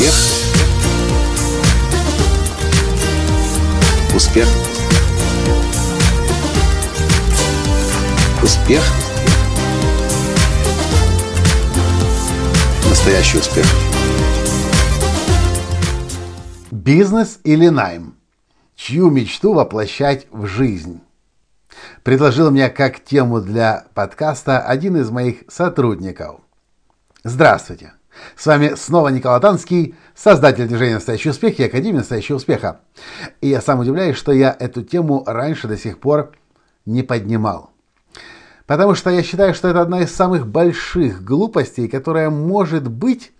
Успех. Успех. Успех. Настоящий успех. Бизнес или найм? Чью мечту воплощать в жизнь? Предложил мне как тему для подкаста один из моих сотрудников. Здравствуйте! С вами снова Николай Танский, создатель движения «Настоящий успех» и Академии «Настоящего успеха». И я сам удивляюсь, что я эту тему раньше до сих пор не поднимал. Потому что я считаю, что это одна из самых больших глупостей, которая может быть,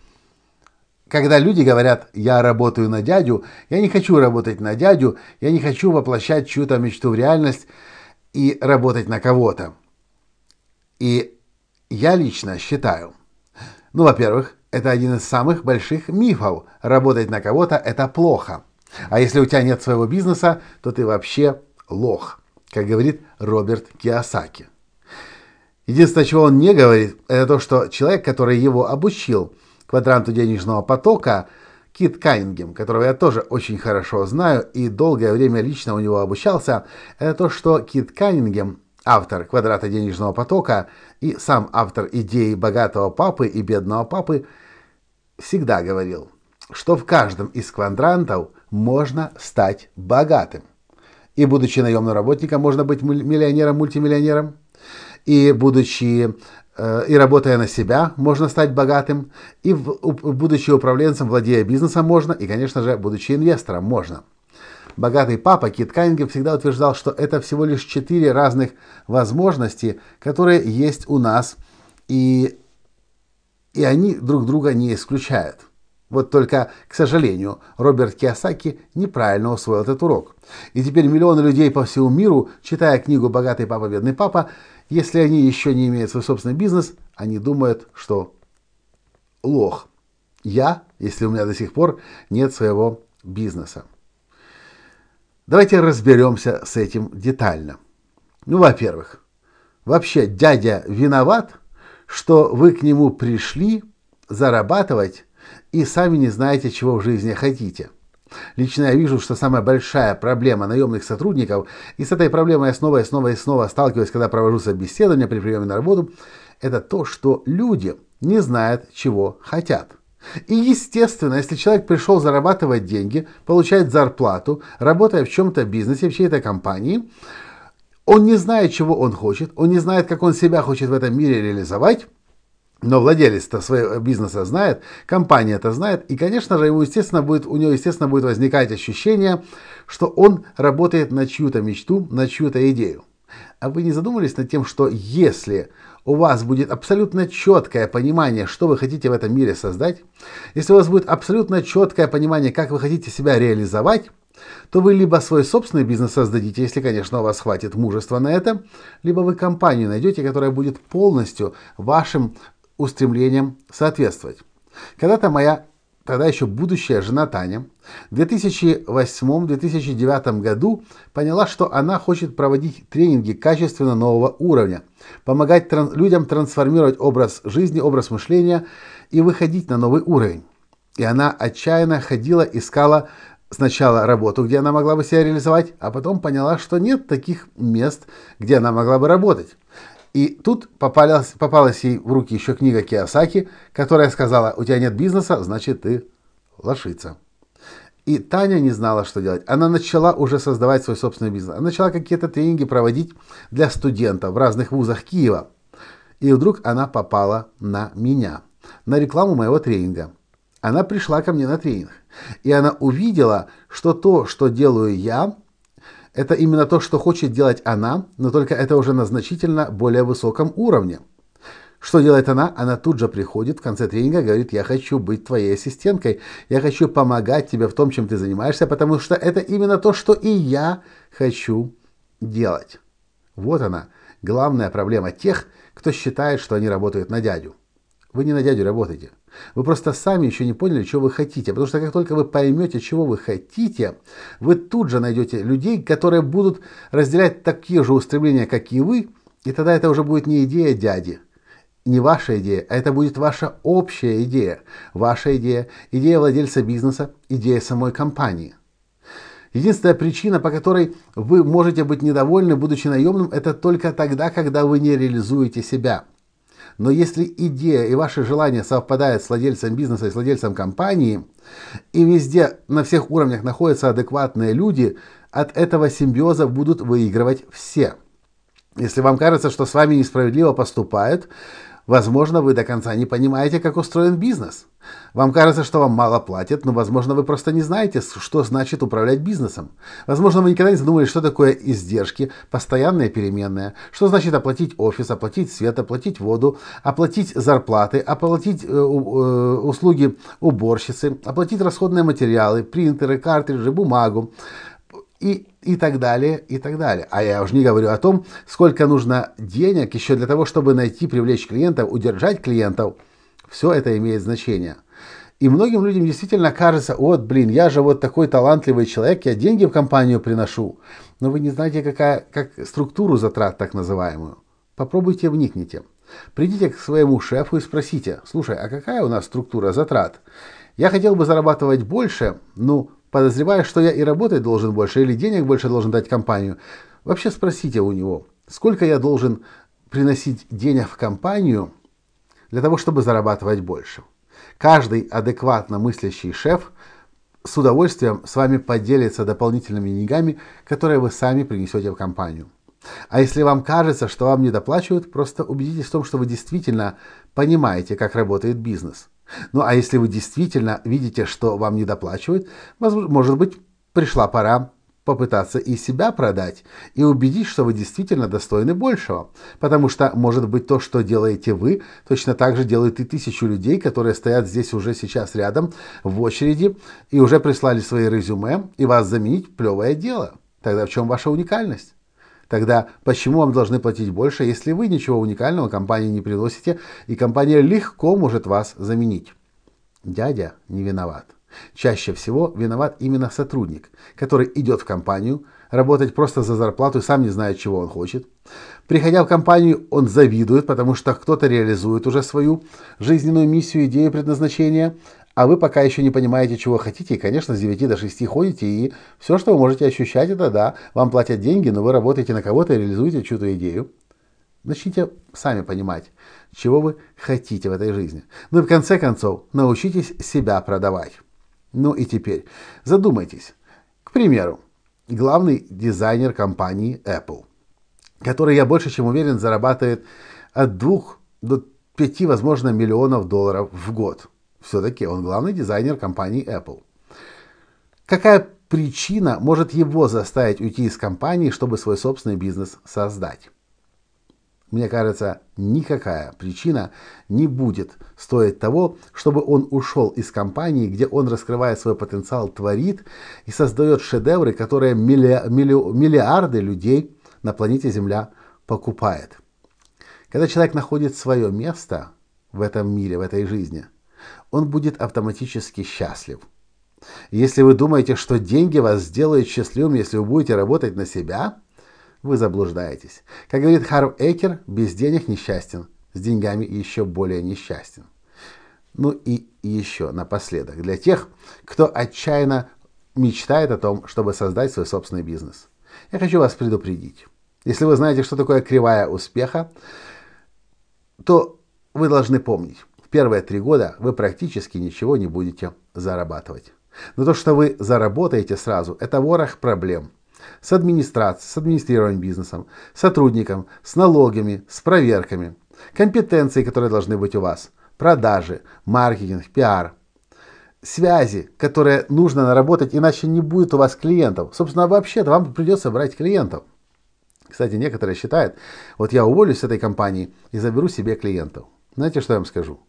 когда люди говорят «я работаю на дядю», «я не хочу работать на дядю», «я не хочу воплощать чью-то мечту в реальность» и работать на кого-то. И я лично считаю, ну, во-первых, это один из самых больших мифов. Работать на кого-то – это плохо. А если у тебя нет своего бизнеса, то ты вообще лох, как говорит Роберт Киосаки. Единственное, чего он не говорит, это то, что человек, который его обучил квадранту денежного потока, Кит Кайнгем, которого я тоже очень хорошо знаю и долгое время лично у него обучался, это то, что Кит Каннингем автор «Квадрата денежного потока» и сам автор идеи богатого папы и бедного папы, всегда говорил, что в каждом из квадрантов можно стать богатым. И будучи наемным работником, можно быть миллионером, мультимиллионером. И будучи э, и работая на себя, можно стать богатым. И будучи управленцем, владея бизнесом, можно. И, конечно же, будучи инвестором, можно. Богатый папа Кит Каннингем всегда утверждал, что это всего лишь четыре разных возможности, которые есть у нас, и, и они друг друга не исключают. Вот только, к сожалению, Роберт Киосаки неправильно усвоил этот урок. И теперь миллионы людей по всему миру, читая книгу «Богатый папа, бедный папа», если они еще не имеют свой собственный бизнес, они думают, что лох. Я, если у меня до сих пор нет своего бизнеса. Давайте разберемся с этим детально. Ну, во-первых, вообще дядя виноват, что вы к нему пришли зарабатывать и сами не знаете, чего в жизни хотите. Лично я вижу, что самая большая проблема наемных сотрудников, и с этой проблемой я снова и снова и снова сталкиваюсь, когда провожу собеседование при приеме на работу, это то, что люди не знают, чего хотят. И естественно, если человек пришел зарабатывать деньги, получать зарплату, работая в чем-то бизнесе, в чьей-то компании, он не знает, чего он хочет, он не знает, как он себя хочет в этом мире реализовать, но владелец-то своего бизнеса знает, компания это знает, и, конечно же, ему, естественно, будет, у него, естественно, будет возникать ощущение, что он работает на чью-то мечту, на чью-то идею. А вы не задумывались над тем, что если у вас будет абсолютно четкое понимание, что вы хотите в этом мире создать, если у вас будет абсолютно четкое понимание, как вы хотите себя реализовать, то вы либо свой собственный бизнес создадите, если, конечно, у вас хватит мужества на это, либо вы компанию найдете, которая будет полностью вашим устремлениям соответствовать. Когда-то моя тогда еще будущая жена Таня, в 2008-2009 году поняла, что она хочет проводить тренинги качественно нового уровня, помогать тран- людям трансформировать образ жизни, образ мышления и выходить на новый уровень. И она отчаянно ходила, искала сначала работу, где она могла бы себя реализовать, а потом поняла, что нет таких мест, где она могла бы работать. И тут попалась, попалась ей в руки еще книга Киосаки, которая сказала, у тебя нет бизнеса, значит ты лошица. И Таня не знала, что делать. Она начала уже создавать свой собственный бизнес. Она начала какие-то тренинги проводить для студентов в разных вузах Киева. И вдруг она попала на меня, на рекламу моего тренинга. Она пришла ко мне на тренинг. И она увидела, что то, что делаю я, это именно то, что хочет делать она, но только это уже на значительно более высоком уровне. Что делает она? Она тут же приходит в конце тренинга, говорит, я хочу быть твоей ассистенткой, я хочу помогать тебе в том, чем ты занимаешься, потому что это именно то, что и я хочу делать. Вот она, главная проблема тех, кто считает, что они работают на дядю. Вы не на дядю работаете. Вы просто сами еще не поняли, что вы хотите. Потому что как только вы поймете, чего вы хотите, вы тут же найдете людей, которые будут разделять такие же устремления, как и вы, и тогда это уже будет не идея дяди. не ваша идея, а это будет ваша общая идея. Ваша идея, идея владельца бизнеса, идея самой компании. Единственная причина, по которой вы можете быть недовольны, будучи наемным, это только тогда, когда вы не реализуете себя. Но если идея и ваши желания совпадают с владельцем бизнеса и с владельцем компании, и везде на всех уровнях находятся адекватные люди, от этого симбиоза будут выигрывать все. Если вам кажется, что с вами несправедливо поступают, Возможно, вы до конца не понимаете, как устроен бизнес. Вам кажется, что вам мало платят, но, возможно, вы просто не знаете, что значит управлять бизнесом. Возможно, вы никогда не задумывались, что такое издержки, постоянные переменные, что значит оплатить офис, оплатить свет, оплатить воду, оплатить зарплаты, оплатить э, э, услуги уборщицы, оплатить расходные материалы, принтеры, картриджи, бумагу, и, и так далее, и так далее. А я уже не говорю о том, сколько нужно денег еще для того, чтобы найти, привлечь клиентов, удержать клиентов. Все это имеет значение. И многим людям действительно кажется, вот, блин, я же вот такой талантливый человек, я деньги в компанию приношу. Но вы не знаете, какая, как структуру затрат так называемую. Попробуйте вникните. Придите к своему шефу и спросите, слушай, а какая у нас структура затрат? Я хотел бы зарабатывать больше, ну, подозревая, что я и работать должен больше, или денег больше должен дать компанию, вообще спросите у него, сколько я должен приносить денег в компанию для того, чтобы зарабатывать больше. Каждый адекватно мыслящий шеф с удовольствием с вами поделится дополнительными деньгами, которые вы сами принесете в компанию. А если вам кажется, что вам не доплачивают, просто убедитесь в том, что вы действительно понимаете, как работает бизнес. Ну а если вы действительно видите, что вам не доплачивают, может быть, пришла пора попытаться и себя продать и убедить, что вы действительно достойны большего. Потому что, может быть, то, что делаете вы, точно так же делают и тысячу людей, которые стоят здесь уже сейчас рядом в очереди и уже прислали свои резюме, и вас заменить плевое дело. Тогда в чем ваша уникальность? Тогда почему вам должны платить больше, если вы ничего уникального компании не приносите, и компания легко может вас заменить? Дядя не виноват. Чаще всего виноват именно сотрудник, который идет в компанию, работать просто за зарплату и сам не знает, чего он хочет. Приходя в компанию, он завидует, потому что кто-то реализует уже свою жизненную миссию, идею, предназначение, а вы пока еще не понимаете, чего хотите, и, конечно, с 9 до 6 ходите, и все, что вы можете ощущать, это да, вам платят деньги, но вы работаете на кого-то и реализуете чью-то идею. Начните сами понимать, чего вы хотите в этой жизни. Ну и в конце концов, научитесь себя продавать. Ну и теперь задумайтесь. К примеру, главный дизайнер компании Apple, который, я больше чем уверен, зарабатывает от 2 до 5, возможно, миллионов долларов в год – все-таки он главный дизайнер компании Apple. Какая причина может его заставить уйти из компании, чтобы свой собственный бизнес создать? Мне кажется, никакая причина не будет стоить того, чтобы он ушел из компании, где он раскрывает свой потенциал, творит и создает шедевры, которые милли, милли, миллиарды людей на планете Земля покупает. Когда человек находит свое место в этом мире, в этой жизни – он будет автоматически счастлив. Если вы думаете, что деньги вас сделают счастливым, если вы будете работать на себя, вы заблуждаетесь. Как говорит Харв Экер, без денег несчастен, с деньгами еще более несчастен. Ну и еще напоследок, для тех, кто отчаянно мечтает о том, чтобы создать свой собственный бизнес. Я хочу вас предупредить. Если вы знаете, что такое кривая успеха, то вы должны помнить, первые три года вы практически ничего не будете зарабатывать. Но то, что вы заработаете сразу, это ворох проблем. С администрацией, с администрированием бизнесом, сотрудником, с налогами, с проверками, компетенции, которые должны быть у вас, продажи, маркетинг, пиар, связи, которые нужно наработать, иначе не будет у вас клиентов. Собственно, вообще-то вам придется брать клиентов. Кстати, некоторые считают, вот я уволюсь с этой компании и заберу себе клиентов. Знаете, что я вам скажу?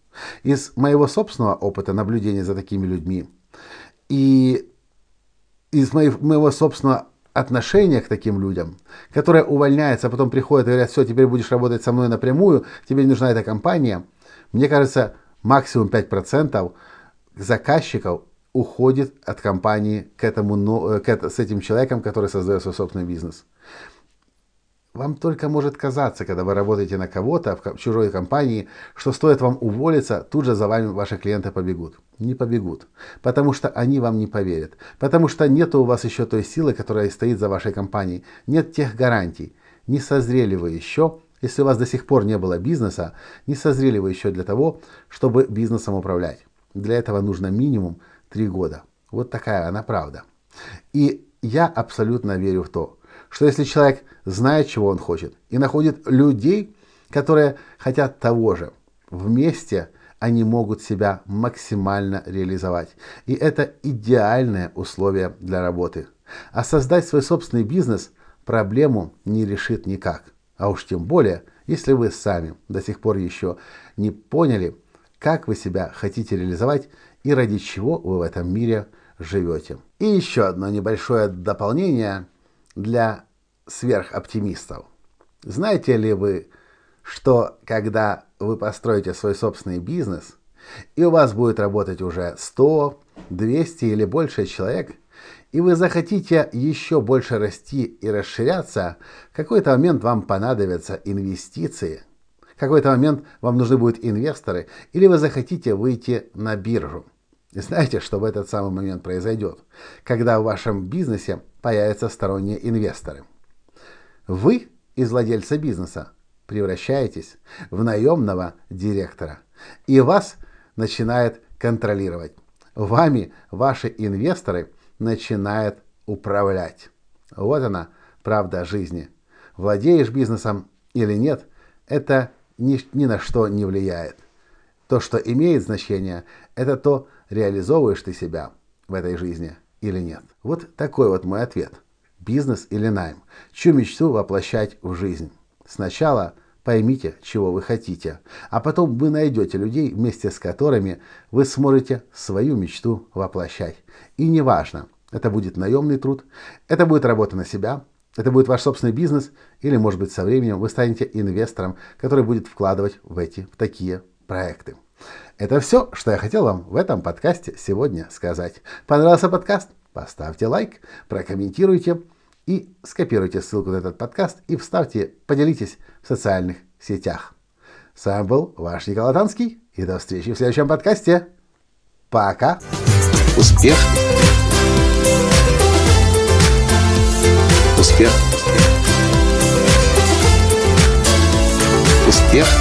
Из моего собственного опыта наблюдения за такими людьми и из моего собственного отношения к таким людям, которые увольняются, а потом приходят и говорят, все, теперь будешь работать со мной напрямую, тебе не нужна эта компания, мне кажется, максимум 5% заказчиков уходит от компании к этому, к, с этим человеком, который создает свой собственный бизнес. Вам только может казаться, когда вы работаете на кого-то в чужой компании, что стоит вам уволиться, тут же за вами ваши клиенты побегут. Не побегут, потому что они вам не поверят, потому что нет у вас еще той силы, которая стоит за вашей компанией, нет тех гарантий. Не созрели вы еще, если у вас до сих пор не было бизнеса, не созрели вы еще для того, чтобы бизнесом управлять. Для этого нужно минимум три года. Вот такая она правда. И я абсолютно верю в то, что если человек знает, чего он хочет, и находит людей, которые хотят того же, вместе они могут себя максимально реализовать. И это идеальное условие для работы. А создать свой собственный бизнес проблему не решит никак. А уж тем более, если вы сами до сих пор еще не поняли, как вы себя хотите реализовать и ради чего вы в этом мире живете. И еще одно небольшое дополнение для сверхоптимистов. Знаете ли вы, что когда вы построите свой собственный бизнес, и у вас будет работать уже 100, 200 или больше человек, и вы захотите еще больше расти и расширяться, в какой-то момент вам понадобятся инвестиции, в какой-то момент вам нужны будут инвесторы, или вы захотите выйти на биржу. И знаете, что в этот самый момент произойдет, когда в вашем бизнесе появятся сторонние инвесторы. Вы из владельца бизнеса превращаетесь в наемного директора, и вас начинает контролировать. Вами ваши инвесторы начинают управлять. Вот она, правда жизни. Владеешь бизнесом или нет, это ни, ни на что не влияет. То, что имеет значение, это то, реализовываешь ты себя в этой жизни или нет. Вот такой вот мой ответ. Бизнес или найм? Чью мечту воплощать в жизнь? Сначала поймите, чего вы хотите, а потом вы найдете людей, вместе с которыми вы сможете свою мечту воплощать. И неважно, это будет наемный труд, это будет работа на себя, это будет ваш собственный бизнес, или, может быть, со временем вы станете инвестором, который будет вкладывать в эти, в такие проекты. Это все, что я хотел вам в этом подкасте сегодня сказать. Понравился подкаст? Поставьте лайк, прокомментируйте и скопируйте ссылку на этот подкаст и вставьте, поделитесь в социальных сетях. С вами был ваш Николай Танский и до встречи в следующем подкасте. Пока! Успех! Успех! Успех!